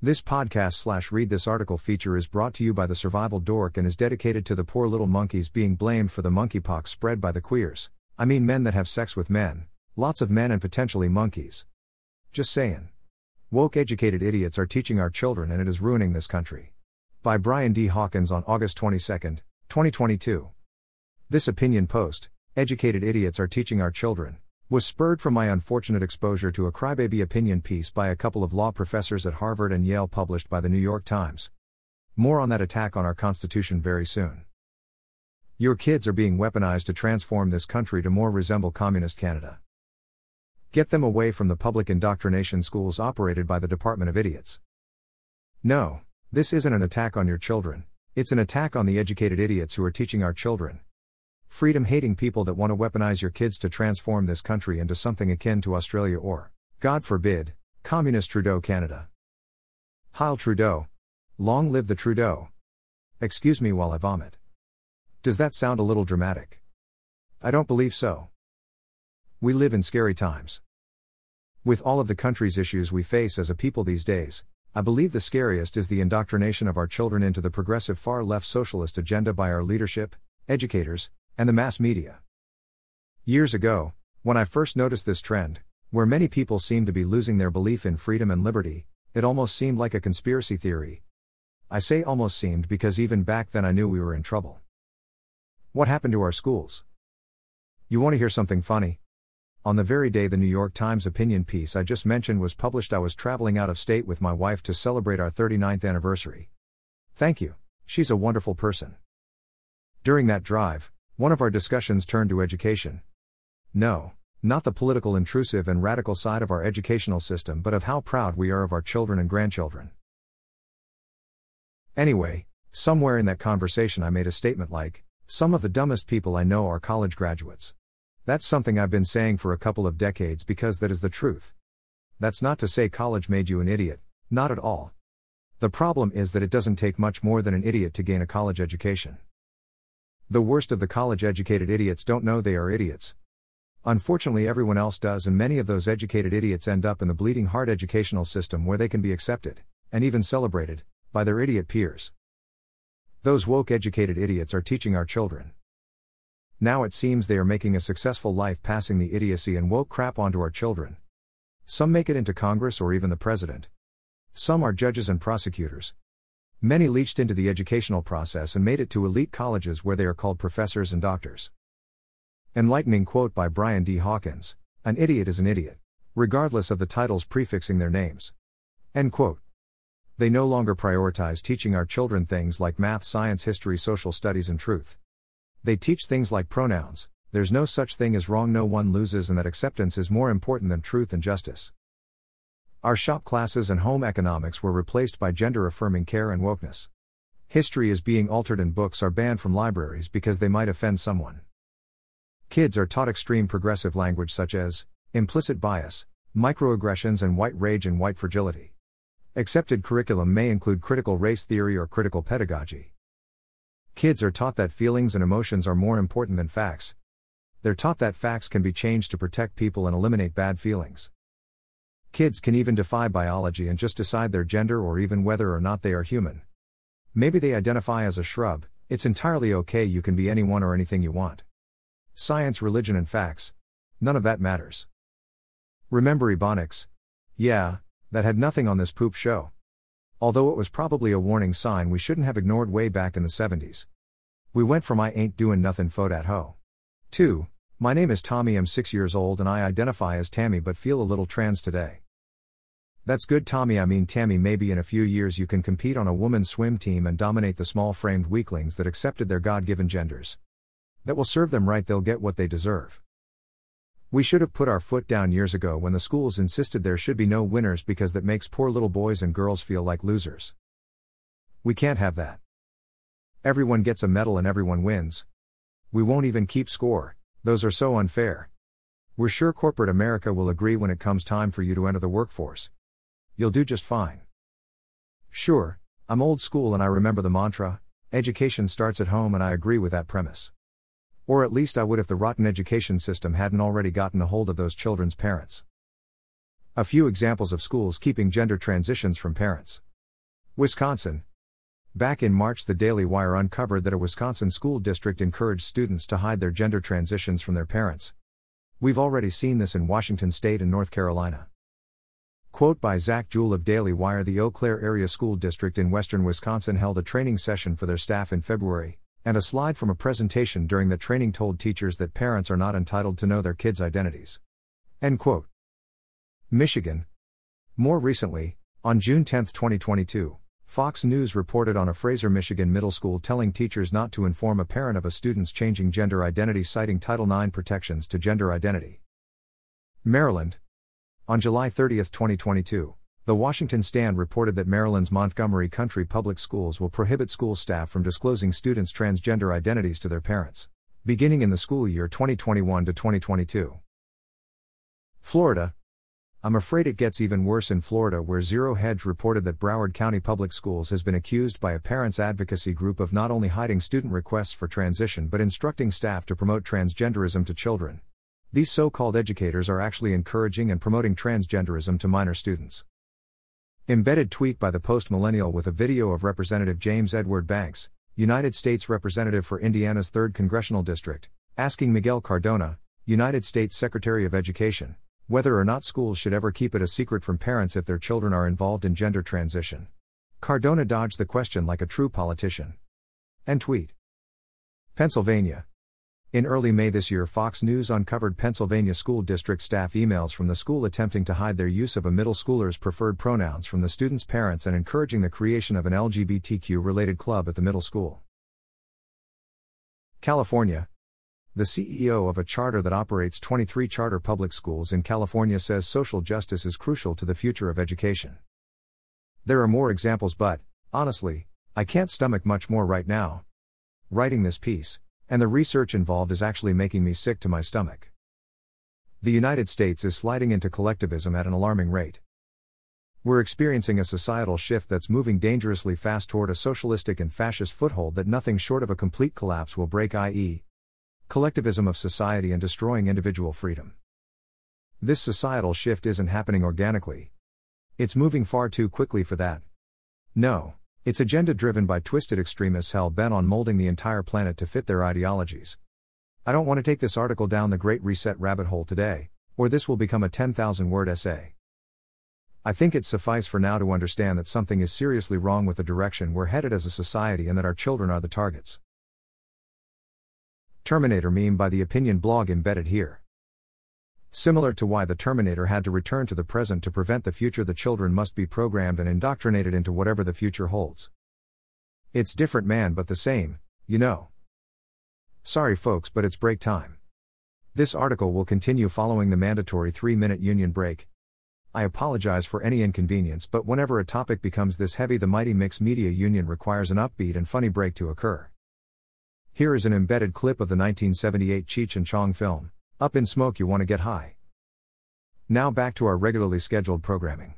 This podcast slash read this article feature is brought to you by the Survival Dork and is dedicated to the poor little monkeys being blamed for the monkeypox spread by the queers. I mean, men that have sex with men. Lots of men and potentially monkeys. Just saying. Woke educated idiots are teaching our children and it is ruining this country. By Brian D. Hawkins on August 22, 2022. This opinion post, Educated Idiots Are Teaching Our Children, was spurred from my unfortunate exposure to a crybaby opinion piece by a couple of law professors at Harvard and Yale published by the New York Times. More on that attack on our Constitution very soon. Your kids are being weaponized to transform this country to more resemble communist Canada. Get them away from the public indoctrination schools operated by the Department of Idiots. No, this isn't an attack on your children, it's an attack on the educated idiots who are teaching our children. Freedom hating people that want to weaponize your kids to transform this country into something akin to Australia or, God forbid, Communist Trudeau Canada. Heil Trudeau. Long live the Trudeau. Excuse me while I vomit. Does that sound a little dramatic? I don't believe so. We live in scary times. With all of the country's issues we face as a people these days, I believe the scariest is the indoctrination of our children into the progressive far left socialist agenda by our leadership, educators, and the mass media. Years ago, when I first noticed this trend, where many people seemed to be losing their belief in freedom and liberty, it almost seemed like a conspiracy theory. I say almost seemed because even back then I knew we were in trouble. What happened to our schools? You want to hear something funny? On the very day the New York Times opinion piece I just mentioned was published, I was traveling out of state with my wife to celebrate our 39th anniversary. Thank you, she's a wonderful person. During that drive, one of our discussions turned to education. No, not the political intrusive and radical side of our educational system, but of how proud we are of our children and grandchildren. Anyway, somewhere in that conversation, I made a statement like, Some of the dumbest people I know are college graduates. That's something I've been saying for a couple of decades because that is the truth. That's not to say college made you an idiot, not at all. The problem is that it doesn't take much more than an idiot to gain a college education. The worst of the college educated idiots don't know they are idiots. Unfortunately, everyone else does, and many of those educated idiots end up in the bleeding heart educational system where they can be accepted, and even celebrated, by their idiot peers. Those woke educated idiots are teaching our children. Now it seems they are making a successful life passing the idiocy and woke crap onto our children. Some make it into Congress or even the president. Some are judges and prosecutors, Many leached into the educational process and made it to elite colleges where they are called professors and doctors. Enlightening quote by Brian D. Hawkins An idiot is an idiot, regardless of the titles prefixing their names. End quote. They no longer prioritize teaching our children things like math, science, history, social studies, and truth. They teach things like pronouns, there's no such thing as wrong, no one loses, and that acceptance is more important than truth and justice. Our shop classes and home economics were replaced by gender affirming care and wokeness. History is being altered and books are banned from libraries because they might offend someone. Kids are taught extreme progressive language such as implicit bias, microaggressions, and white rage and white fragility. Accepted curriculum may include critical race theory or critical pedagogy. Kids are taught that feelings and emotions are more important than facts. They're taught that facts can be changed to protect people and eliminate bad feelings. Kids can even defy biology and just decide their gender or even whether or not they are human. Maybe they identify as a shrub, it's entirely okay, you can be anyone or anything you want. Science, religion, and facts. None of that matters. Remember Ebonics? Yeah, that had nothing on this poop show. Although it was probably a warning sign we shouldn't have ignored way back in the 70s. We went from I ain't doing nothing fo at ho. 2. My name is Tommy, I'm 6 years old and I identify as Tammy but feel a little trans today. That's good, Tommy. I mean, Tammy, maybe in a few years you can compete on a woman's swim team and dominate the small framed weaklings that accepted their God given genders. That will serve them right, they'll get what they deserve. We should have put our foot down years ago when the schools insisted there should be no winners because that makes poor little boys and girls feel like losers. We can't have that. Everyone gets a medal and everyone wins. We won't even keep score. Those are so unfair. We're sure corporate America will agree when it comes time for you to enter the workforce. You'll do just fine. Sure, I'm old school and I remember the mantra education starts at home, and I agree with that premise. Or at least I would if the rotten education system hadn't already gotten a hold of those children's parents. A few examples of schools keeping gender transitions from parents. Wisconsin. Back in March, the Daily Wire uncovered that a Wisconsin school district encouraged students to hide their gender transitions from their parents. We've already seen this in Washington state and North Carolina. Quote by Zach Jewell of Daily Wire The Eau Claire Area School District in western Wisconsin held a training session for their staff in February, and a slide from a presentation during the training told teachers that parents are not entitled to know their kids' identities. End quote. Michigan. More recently, on June 10, 2022, Fox News reported on a Fraser, Michigan middle school telling teachers not to inform a parent of a student's changing gender identity, citing Title IX protections to gender identity. Maryland. On July 30, 2022, the Washington Stand reported that Maryland's Montgomery Country Public Schools will prohibit school staff from disclosing students' transgender identities to their parents, beginning in the school year 2021 to 2022. Florida. I'm afraid it gets even worse in Florida, where Zero Hedge reported that Broward County Public Schools has been accused by a parents' advocacy group of not only hiding student requests for transition but instructing staff to promote transgenderism to children. These so called educators are actually encouraging and promoting transgenderism to minor students. Embedded tweet by the Post Millennial with a video of Representative James Edward Banks, United States Representative for Indiana's 3rd Congressional District, asking Miguel Cardona, United States Secretary of Education, whether or not schools should ever keep it a secret from parents if their children are involved in gender transition. Cardona dodged the question like a true politician. End tweet. Pennsylvania. In early May this year, Fox News uncovered Pennsylvania school district staff emails from the school attempting to hide their use of a middle schooler's preferred pronouns from the student's parents and encouraging the creation of an LGBTQ related club at the middle school. California. The CEO of a charter that operates 23 charter public schools in California says social justice is crucial to the future of education. There are more examples, but, honestly, I can't stomach much more right now. Writing this piece, and the research involved is actually making me sick to my stomach. The United States is sliding into collectivism at an alarming rate. We're experiencing a societal shift that's moving dangerously fast toward a socialistic and fascist foothold that nothing short of a complete collapse will break, i.e., collectivism of society and destroying individual freedom. This societal shift isn't happening organically. It's moving far too quickly for that. No. It's agenda driven by twisted extremists hell bent on molding the entire planet to fit their ideologies. I don't want to take this article down the Great Reset rabbit hole today, or this will become a 10,000 word essay. I think it suffice for now to understand that something is seriously wrong with the direction we're headed as a society and that our children are the targets. Terminator meme by the opinion blog embedded here. Similar to why the Terminator had to return to the present to prevent the future, the children must be programmed and indoctrinated into whatever the future holds. It's different, man, but the same, you know. Sorry, folks, but it's break time. This article will continue following the mandatory three minute union break. I apologize for any inconvenience, but whenever a topic becomes this heavy, the mighty Mix Media Union requires an upbeat and funny break to occur. Here is an embedded clip of the 1978 Cheech and Chong film. Up in smoke, you want to get high. Now back to our regularly scheduled programming.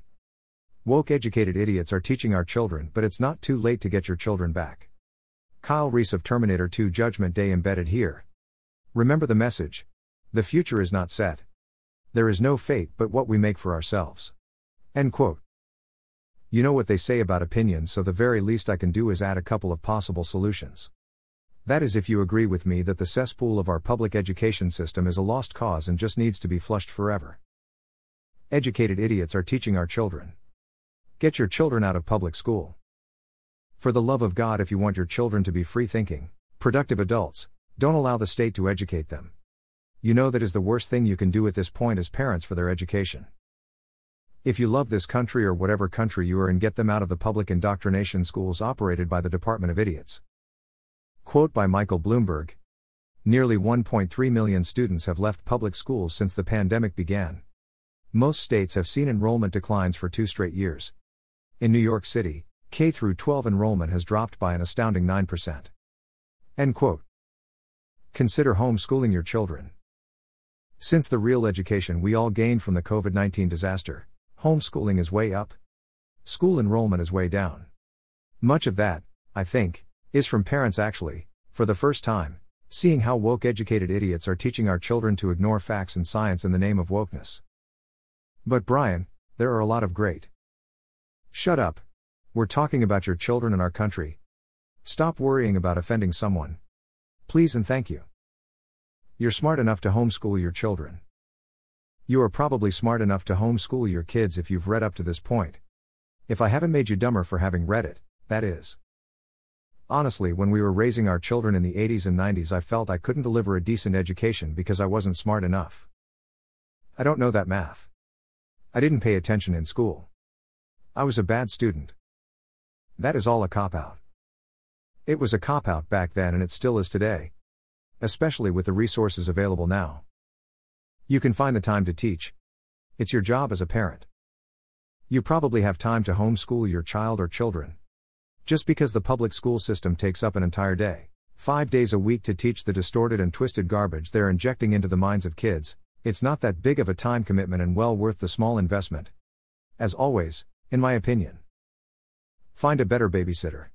Woke educated idiots are teaching our children, but it's not too late to get your children back. Kyle Reese of Terminator 2 Judgment Day embedded here. Remember the message. The future is not set. There is no fate but what we make for ourselves. End quote. You know what they say about opinions, so the very least I can do is add a couple of possible solutions. That is, if you agree with me that the cesspool of our public education system is a lost cause and just needs to be flushed forever. Educated idiots are teaching our children. Get your children out of public school. For the love of God, if you want your children to be free thinking, productive adults, don't allow the state to educate them. You know that is the worst thing you can do at this point as parents for their education. If you love this country or whatever country you are in, get them out of the public indoctrination schools operated by the Department of Idiots. Quote by Michael Bloomberg Nearly 1.3 million students have left public schools since the pandemic began. Most states have seen enrollment declines for two straight years. In New York City, K 12 enrollment has dropped by an astounding 9%. End quote. Consider homeschooling your children. Since the real education we all gained from the COVID 19 disaster, homeschooling is way up. School enrollment is way down. Much of that, I think, is from parents actually, for the first time, seeing how woke educated idiots are teaching our children to ignore facts and science in the name of wokeness. But Brian, there are a lot of great. Shut up. We're talking about your children and our country. Stop worrying about offending someone. Please and thank you. You're smart enough to homeschool your children. You are probably smart enough to homeschool your kids if you've read up to this point. If I haven't made you dumber for having read it, that is. Honestly, when we were raising our children in the 80s and 90s, I felt I couldn't deliver a decent education because I wasn't smart enough. I don't know that math. I didn't pay attention in school. I was a bad student. That is all a cop out. It was a cop out back then and it still is today. Especially with the resources available now. You can find the time to teach. It's your job as a parent. You probably have time to homeschool your child or children. Just because the public school system takes up an entire day, five days a week to teach the distorted and twisted garbage they're injecting into the minds of kids, it's not that big of a time commitment and well worth the small investment. As always, in my opinion, find a better babysitter.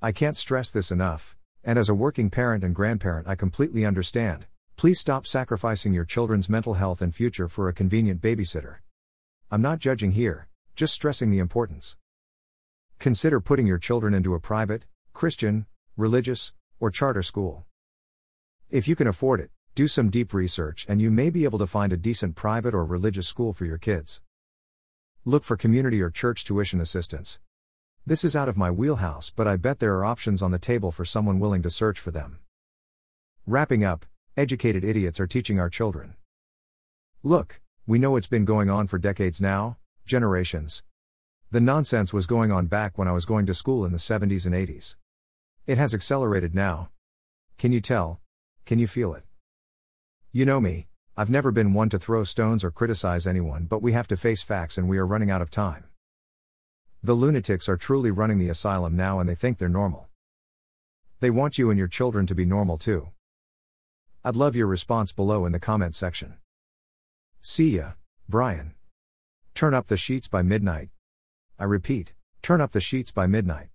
I can't stress this enough, and as a working parent and grandparent, I completely understand. Please stop sacrificing your children's mental health and future for a convenient babysitter. I'm not judging here, just stressing the importance. Consider putting your children into a private, Christian, religious, or charter school. If you can afford it, do some deep research and you may be able to find a decent private or religious school for your kids. Look for community or church tuition assistance. This is out of my wheelhouse, but I bet there are options on the table for someone willing to search for them. Wrapping up, Educated idiots are teaching our children. Look, we know it's been going on for decades now, generations. The nonsense was going on back when I was going to school in the 70s and 80s. It has accelerated now. Can you tell? Can you feel it? You know me, I've never been one to throw stones or criticize anyone, but we have to face facts and we are running out of time. The lunatics are truly running the asylum now and they think they're normal. They want you and your children to be normal too. I'd love your response below in the comment section. See ya, Brian. Turn up the sheets by midnight. I repeat, turn up the sheets by midnight.